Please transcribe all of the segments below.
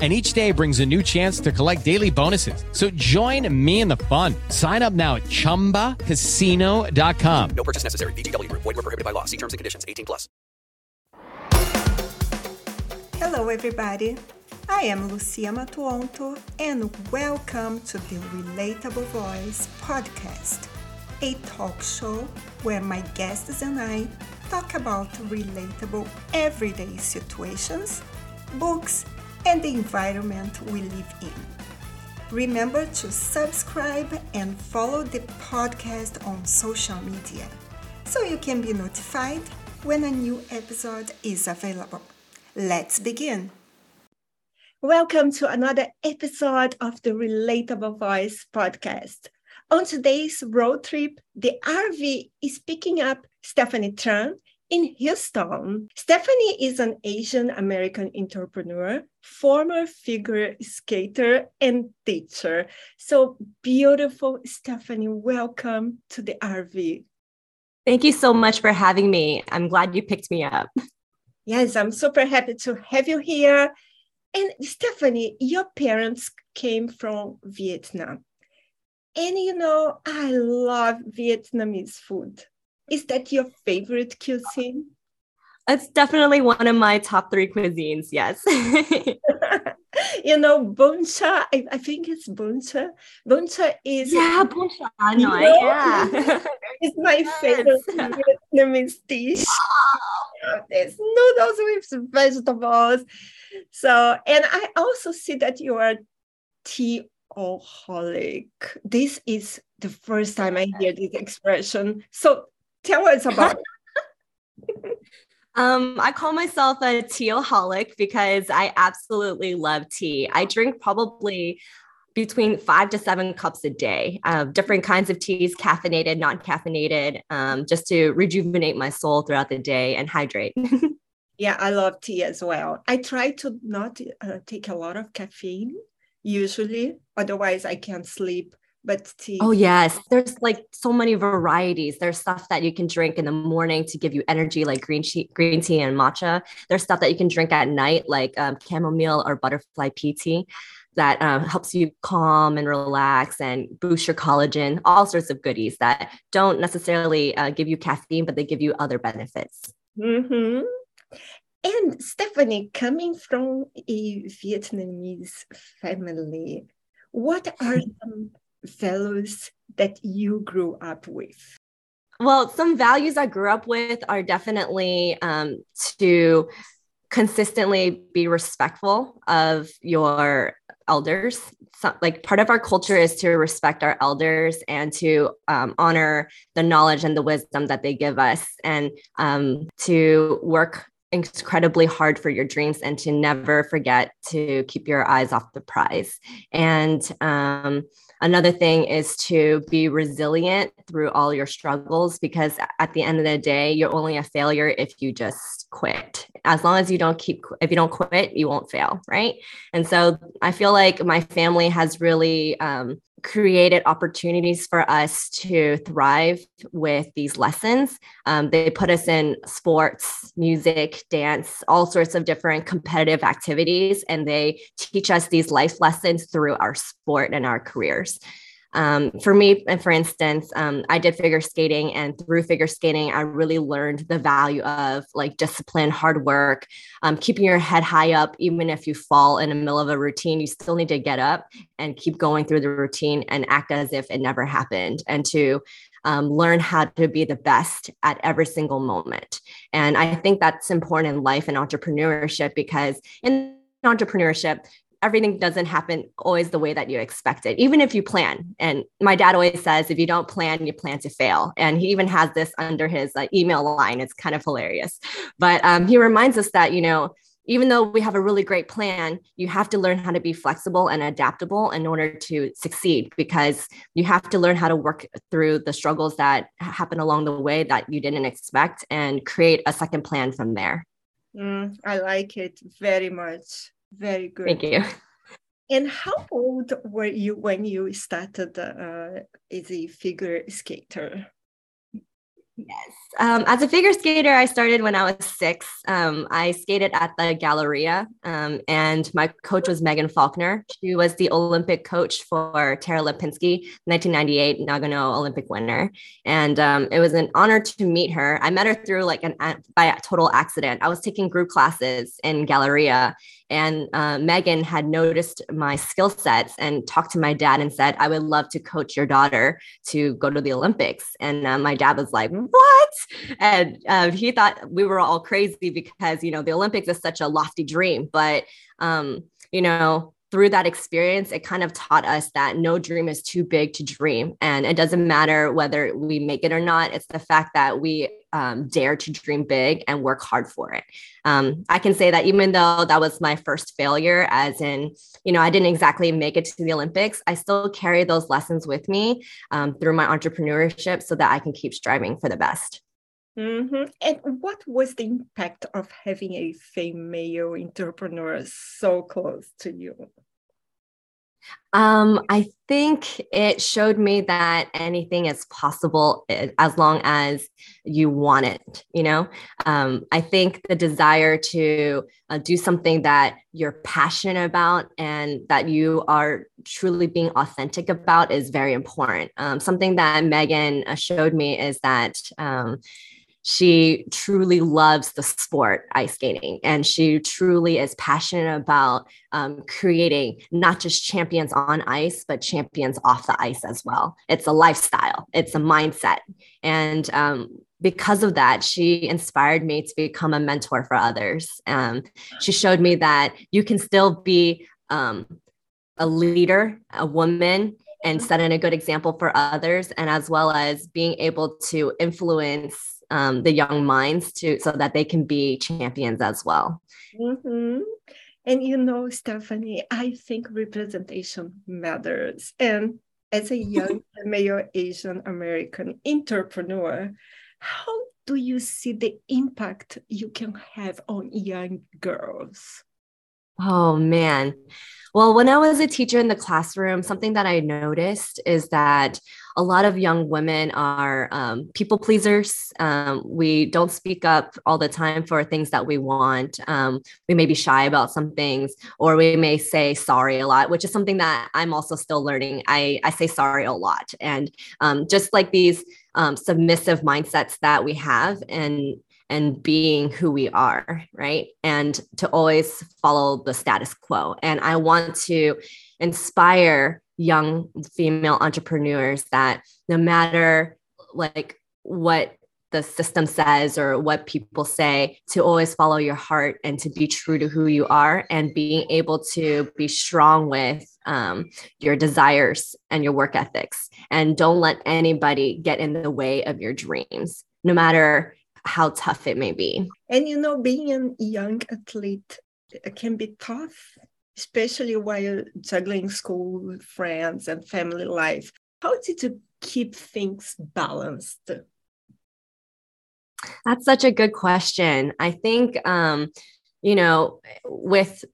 and each day brings a new chance to collect daily bonuses. So join me in the fun. Sign up now at ChumbaCasino.com. No purchase necessary. VGW. Void were prohibited by law. See terms and conditions. 18 plus. Hello, everybody. I am Lucia Matuonto, and welcome to the Relatable Voice podcast, a talk show where my guests and I talk about relatable everyday situations, books, and the environment we live in. Remember to subscribe and follow the podcast on social media so you can be notified when a new episode is available. Let's begin. Welcome to another episode of the Relatable Voice podcast. On today's road trip, the RV is picking up Stephanie Tran in Houston. Stephanie is an Asian American entrepreneur, former figure skater, and teacher. So beautiful, Stephanie. Welcome to the RV. Thank you so much for having me. I'm glad you picked me up. Yes, I'm super happy to have you here. And Stephanie, your parents came from Vietnam. And you know, I love Vietnamese food. Is that your favorite cuisine? It's definitely one of my top three cuisines. Yes. you know, bún chả. I, I, think it's bún chả. bún chả is yeah, bún chả. I know, yeah, it's my yes. favorite Vietnamese dish. There's noodles with vegetables. So, and I also see that you are tea alcoholic. This is the first time I hear this expression. So Tell us about Um, I call myself a teaholic because I absolutely love tea. I drink probably between five to seven cups a day of different kinds of teas, caffeinated, non caffeinated, um, just to rejuvenate my soul throughout the day and hydrate. yeah, I love tea as well. I try to not uh, take a lot of caffeine usually, otherwise, I can't sleep but tea. Oh yes, there's like so many varieties. There's stuff that you can drink in the morning to give you energy, like green tea, green tea and matcha. There's stuff that you can drink at night, like um, chamomile or butterfly pea tea, that um, helps you calm and relax and boost your collagen. All sorts of goodies that don't necessarily uh, give you caffeine, but they give you other benefits. Mm-hmm. And Stephanie, coming from a Vietnamese family, what are some fellows that you grew up with? Well, some values I grew up with are definitely um, to consistently be respectful of your elders. So, like part of our culture is to respect our elders and to um, honor the knowledge and the wisdom that they give us, and um, to work incredibly hard for your dreams and to never forget to keep your eyes off the prize. And um, Another thing is to be resilient through all your struggles because at the end of the day, you're only a failure if you just quit. As long as you don't keep, if you don't quit, you won't fail. Right. And so I feel like my family has really um, created opportunities for us to thrive with these lessons. Um, they put us in sports, music, dance, all sorts of different competitive activities, and they teach us these life lessons through our sport and our careers. Um, for me, and for instance, um, I did figure skating, and through figure skating, I really learned the value of like discipline, hard work, um, keeping your head high up. Even if you fall in the middle of a routine, you still need to get up and keep going through the routine and act as if it never happened, and to um, learn how to be the best at every single moment. And I think that's important in life and entrepreneurship because in entrepreneurship, everything doesn't happen always the way that you expect it, even if you plan. And my dad always says, if you don't plan, you plan to fail. And he even has this under his uh, email line. It's kind of hilarious. But um, he reminds us that, you know, even though we have a really great plan, you have to learn how to be flexible and adaptable in order to succeed because you have to learn how to work through the struggles that happen along the way that you didn't expect and create a second plan from there. Mm, I like it very much. Very good. Thank you. And how old were you when you started uh, as a figure skater? Yes. Um, as a figure skater, I started when I was six. Um, I skated at the Galleria, um, and my coach was Megan Faulkner. She was the Olympic coach for Tara Lipinski, 1998 Nagano Olympic winner. And um, it was an honor to meet her. I met her through like an by a total accident. I was taking group classes in Galleria, and uh, Megan had noticed my skill sets and talked to my dad and said, I would love to coach your daughter to go to the Olympics. And uh, my dad was like, What? And uh, he thought we were all crazy because, you know, the Olympics is such a lofty dream. But, um, you know, through that experience, it kind of taught us that no dream is too big to dream. And it doesn't matter whether we make it or not. It's the fact that we um, dare to dream big and work hard for it. Um, I can say that even though that was my first failure, as in, you know, I didn't exactly make it to the Olympics, I still carry those lessons with me um, through my entrepreneurship so that I can keep striving for the best. Mm-hmm. And what was the impact of having a female entrepreneur so close to you? Um, I think it showed me that anything is possible eh, as long as you want it. You know, um, I think the desire to uh, do something that you're passionate about and that you are truly being authentic about is very important. Um, something that Megan uh, showed me is that. She truly loves the sport ice skating and she truly is passionate about um, creating not just champions on ice but champions off the ice as well. It's a lifestyle. It's a mindset. And um, because of that she inspired me to become a mentor for others. Um, she showed me that you can still be um, a leader a woman and setting a good example for others and as well as being able to influence um, the young minds to so that they can be champions as well. Mm-hmm. And you know, Stephanie, I think representation matters. And as a young male Asian American entrepreneur, how do you see the impact you can have on young girls? Oh man. Well, when I was a teacher in the classroom, something that I noticed is that a lot of young women are um, people pleasers. Um, we don't speak up all the time for things that we want. Um, we may be shy about some things, or we may say sorry a lot, which is something that I'm also still learning. I, I say sorry a lot. And um, just like these um, submissive mindsets that we have, and and being who we are, right? And to always follow the status quo. And I want to inspire young female entrepreneurs that no matter like what the system says or what people say to always follow your heart and to be true to who you are and being able to be strong with um, your desires and your work ethics and don't let anybody get in the way of your dreams no matter how tough it may be. And you know, being a young athlete can be tough, especially while juggling school, friends, and family life. How did you keep things balanced? That's such a good question. I think, um, you know, with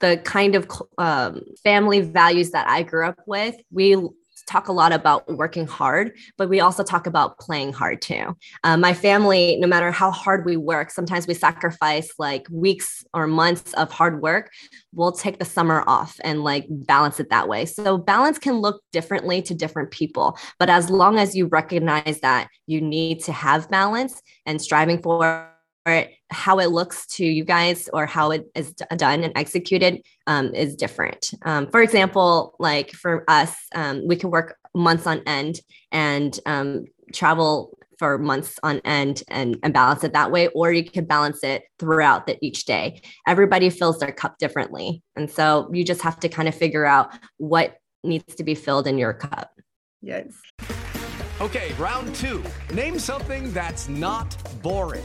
the kind of um, family values that I grew up with, we talk a lot about working hard, but we also talk about playing hard too. Um, my family, no matter how hard we work, sometimes we sacrifice like weeks or months of hard work. We'll take the summer off and like balance it that way. So balance can look differently to different people, but as long as you recognize that you need to have balance and striving for or how it looks to you guys or how it is done and executed um, is different. Um, for example, like for us, um, we can work months on end and um, travel for months on end and, and balance it that way, or you can balance it throughout the, each day. Everybody fills their cup differently. And so you just have to kind of figure out what needs to be filled in your cup. Yes. Okay, round two. Name something that's not boring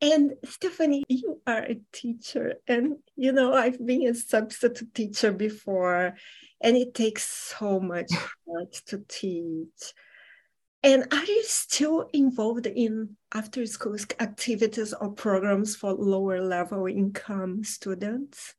And Stephanie, you are a teacher, and you know, I've been a substitute teacher before, and it takes so much heart to teach. And are you still involved in after school activities or programs for lower level income students?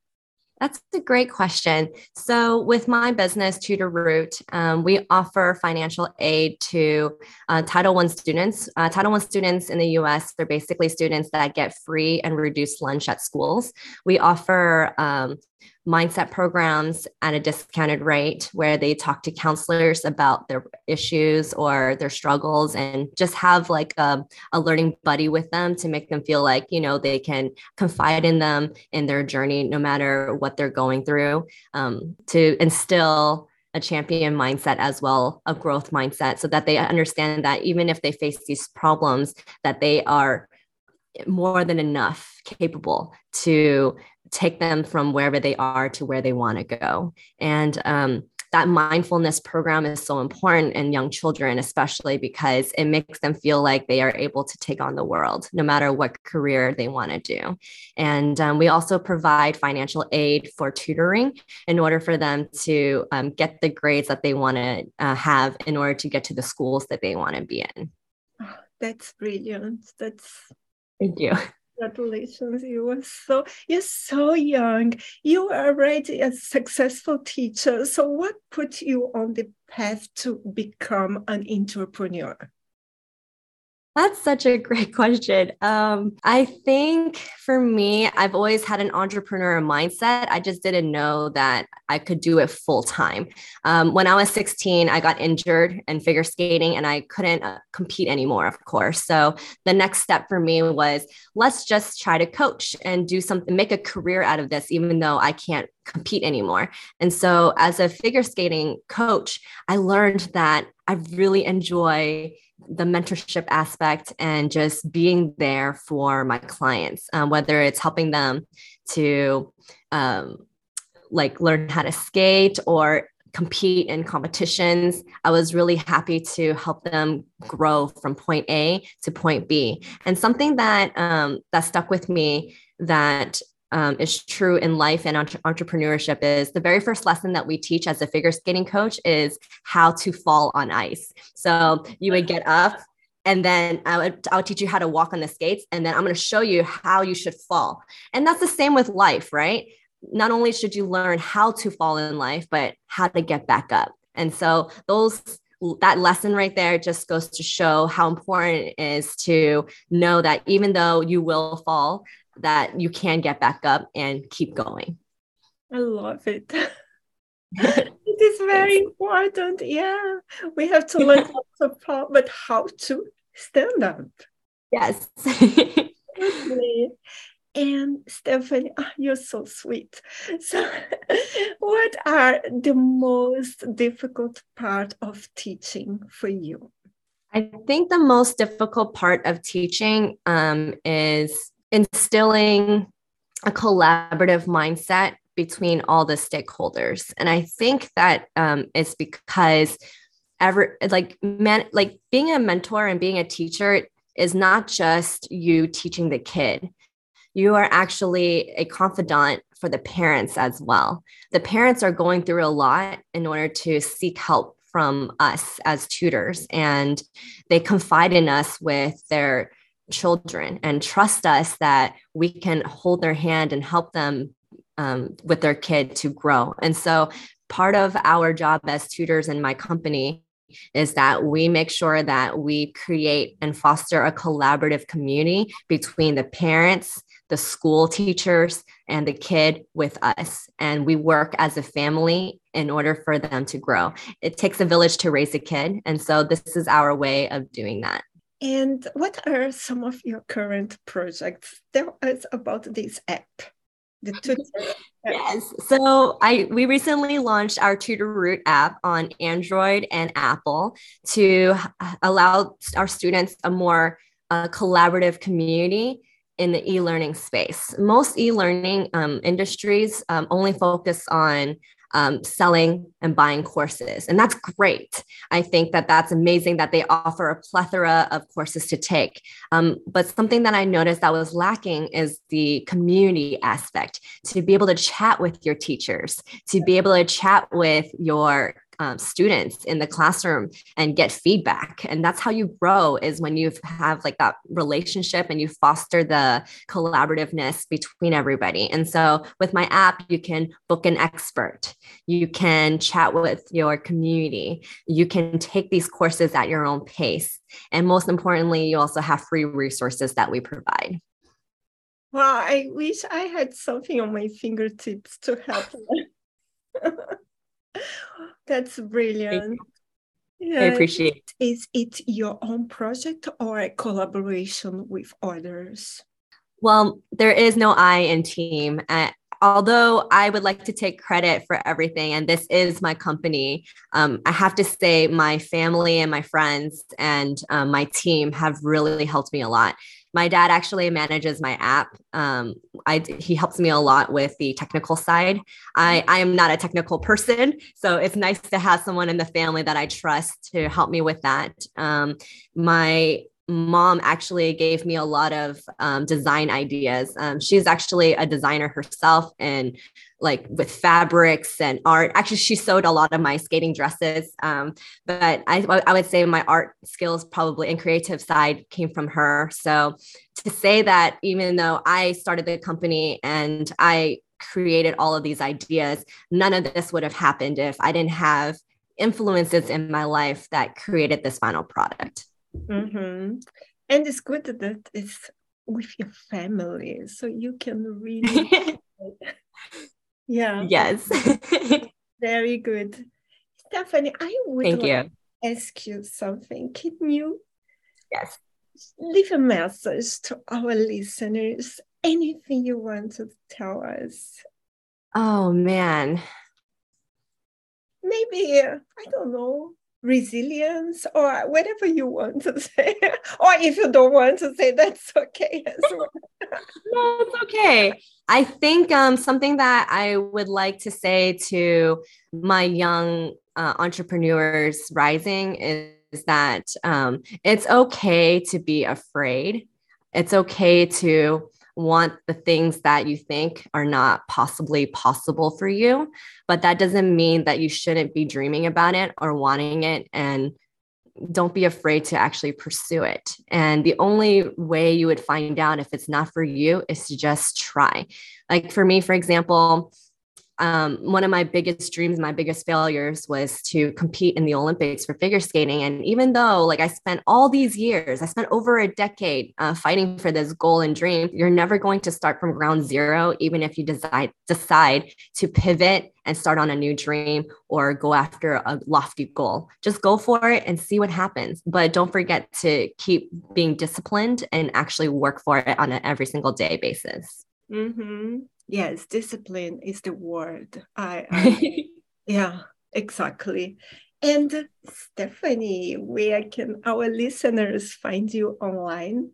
That's a great question. So, with my business, Tutor Route, um, we offer financial aid to uh, Title I students. Uh, Title I students in the US, they're basically students that get free and reduced lunch at schools. We offer um, mindset programs at a discounted rate where they talk to counselors about their issues or their struggles and just have like a, a learning buddy with them to make them feel like you know they can confide in them in their journey no matter what they're going through um, to instill a champion mindset as well a growth mindset so that they understand that even if they face these problems that they are more than enough capable to take them from wherever they are to where they want to go. And um, that mindfulness program is so important in young children, especially because it makes them feel like they are able to take on the world, no matter what career they want to do. And um, we also provide financial aid for tutoring in order for them to um, get the grades that they want to uh, have in order to get to the schools that they want to be in. Oh, that's brilliant. That's Thank you. Congratulations. You were so you're so young. You are already a successful teacher. So what put you on the path to become an entrepreneur? That's such a great question. Um, I think for me, I've always had an entrepreneur mindset. I just didn't know that I could do it full time. Um, when I was 16, I got injured in figure skating and I couldn't uh, compete anymore, of course. So the next step for me was let's just try to coach and do something, make a career out of this, even though I can't compete anymore. And so as a figure skating coach, I learned that I really enjoy the mentorship aspect and just being there for my clients, um, whether it's helping them to um, like learn how to skate or compete in competitions. I was really happy to help them grow from point A to point B. And something that um, that stuck with me that um, is true in life and entre- entrepreneurship is the very first lesson that we teach as a figure skating coach is how to fall on ice. So you would get up and then I would, I would teach you how to walk on the skates and then I'm going to show you how you should fall. And that's the same with life, right? Not only should you learn how to fall in life, but how to get back up. And so those that lesson right there just goes to show how important it is to know that even though you will fall, that you can get back up and keep going. I love it. it is very important. Yeah. We have to learn how to fall, but how to stand up. Yes. and Stephanie, oh, you're so sweet. So, what are the most difficult part of teaching for you? I think the most difficult part of teaching um, is instilling a collaborative mindset between all the stakeholders. And I think that um, it's because ever like man like being a mentor and being a teacher is not just you teaching the kid. You are actually a confidant for the parents as well. The parents are going through a lot in order to seek help from us as tutors, and they confide in us with their children and trust us that we can hold their hand and help them um, with their kid to grow. And so part of our job as tutors in my company is that we make sure that we create and foster a collaborative community between the parents, the school teachers, and the kid with us. And we work as a family in order for them to grow. It takes a village to raise a kid. And so this is our way of doing that. And what are some of your current projects? Tell us about this app. The tutor yes. So I we recently launched our Tutor Route app on Android and Apple to allow our students a more uh, collaborative community in the e-learning space. Most e-learning um, industries um, only focus on um, selling and buying courses. And that's great. I think that that's amazing that they offer a plethora of courses to take. Um, but something that I noticed that was lacking is the community aspect to be able to chat with your teachers, to be able to chat with your um, students in the classroom and get feedback. And that's how you grow is when you have like that relationship and you foster the collaborativeness between everybody. And so with my app you can book an expert. You can chat with your community. You can take these courses at your own pace. And most importantly you also have free resources that we provide. Well, I wish I had something on my fingertips to help. That's brilliant. I appreciate it. Is it your own project or a collaboration with others? Well, there is no I in team. Uh, although I would like to take credit for everything, and this is my company, um, I have to say my family and my friends and um, my team have really helped me a lot my dad actually manages my app. Um, I he helps me a lot with the technical side. I I am not a technical person, so it's nice to have someone in the family that I trust to help me with that. Um, my mom actually gave me a lot of um, design ideas. Um, she's actually a designer herself and like with fabrics and art. Actually, she sewed a lot of my skating dresses. Um, but I, I would say my art skills probably and creative side came from her. So to say that even though I started the company and I created all of these ideas, none of this would have happened if I didn't have influences in my life that created this final product. Mm-hmm. And it's good that it's with your family, so you can really. yeah. Yes. Very good. Stephanie, I would Thank like you. ask you something. Can you Yes. leave a message to our listeners? Anything you want to tell us? Oh man. Maybe, I don't know, resilience or whatever you want to say. or if you don't want to say, that's okay as well. no, it's okay. I think um, something that I would like to say to my young uh, entrepreneurs rising is, is that um, it's okay to be afraid. It's okay to want the things that you think are not possibly possible for you, but that doesn't mean that you shouldn't be dreaming about it or wanting it and don't be afraid to actually pursue it. And the only way you would find out if it's not for you is to just try. Like for me, for example, um, one of my biggest dreams, my biggest failures was to compete in the Olympics for figure skating. And even though, like, I spent all these years, I spent over a decade uh, fighting for this goal and dream, you're never going to start from ground zero, even if you decide decide to pivot and start on a new dream or go after a lofty goal. Just go for it and see what happens. But don't forget to keep being disciplined and actually work for it on an every single day basis. Mm-hmm. Yes, discipline is the word. I, I yeah, exactly. And Stephanie, where can our listeners find you online?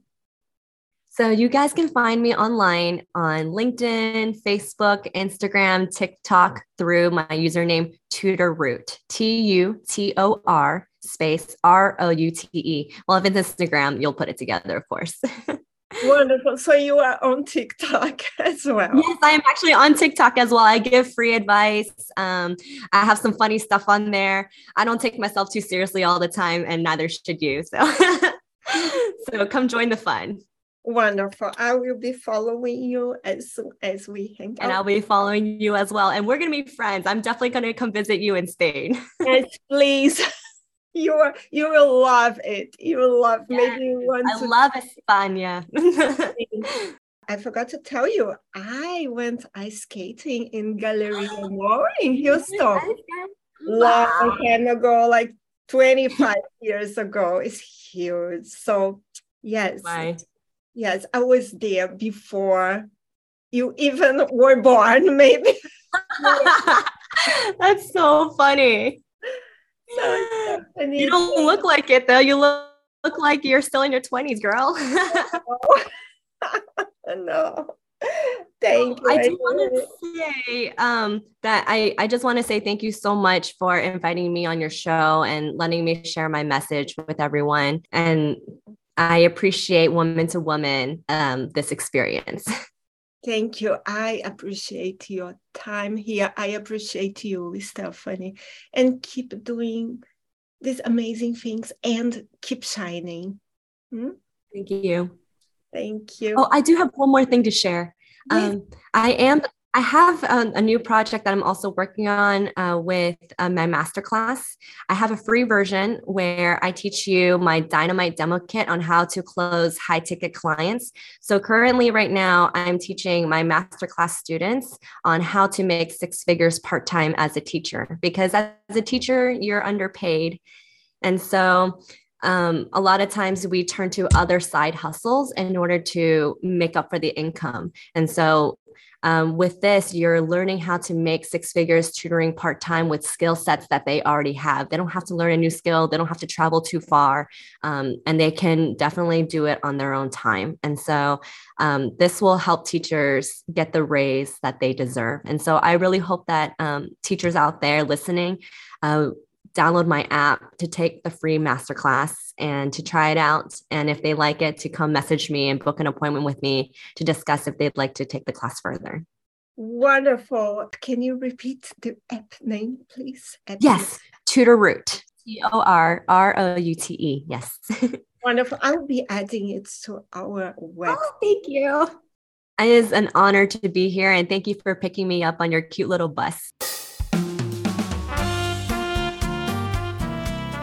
So you guys can find me online on LinkedIn, Facebook, Instagram, TikTok through my username Tutor Route, T U T O R space R O U T E. Well, if it's Instagram, you'll put it together, of course. Wonderful. So you are on TikTok as well. Yes, I am actually on TikTok as well. I give free advice. Um, I have some funny stuff on there. I don't take myself too seriously all the time, and neither should you. So, so come join the fun. Wonderful. I will be following you as soon as we hang out. And. I'll be following you as well. And we're going to be friends. I'm definitely going to come visit you in Spain. yes, please. You are, you will love it. You will love. Maybe you want I to. love España. I forgot to tell you. I went ice skating in Galleria oh, Mall in Houston. wow. long time ago, like 25 years ago. It's huge. So, yes, yes, I was there before you even were born, maybe. That's so funny. So, and You don't look like it though. You look, look like you're still in your 20s, girl. no. Thank you. I I do want to say um, that I, I just want to say thank you so much for inviting me on your show and letting me share my message with everyone. And I appreciate woman to woman um, this experience. Thank you. I appreciate your time here. I appreciate you, Stephanie, and keep doing these amazing things and keep shining. Hmm? Thank you. Thank you. Oh, I do have one more thing to share. Um, I am. I have a, new project that I'm also working on uh, with uh, my masterclass. I have a free version where I teach you my dynamite demo kit on how to close high ticket clients. So currently, right now, I'm teaching my masterclass students on how to make six figures part time as a teacher. Because as a teacher, you're underpaid, and so um, a lot of times we turn to other side hustles in order to make up for the income. And so um, with this, you're learning how to make six figures tutoring part time with skill sets that they already have. They don't have to learn a new skill, they don't have to travel too far, um, and they can definitely do it on their own time. And so um, this will help teachers get the raise that they deserve. And so I really hope that um, teachers out there listening. Uh, download my app to take the free masterclass and to try it out. And if they like it, to come message me and book an appointment with me to discuss if they'd like to take the class further. Wonderful. Can you repeat the app name, please? App Yes, Tutor Route. T O R R O U T E. Yes. Wonderful. I will be adding it to our web. oh, thank you. It is an honor to be here, and thank you for picking me up on your cute little bus.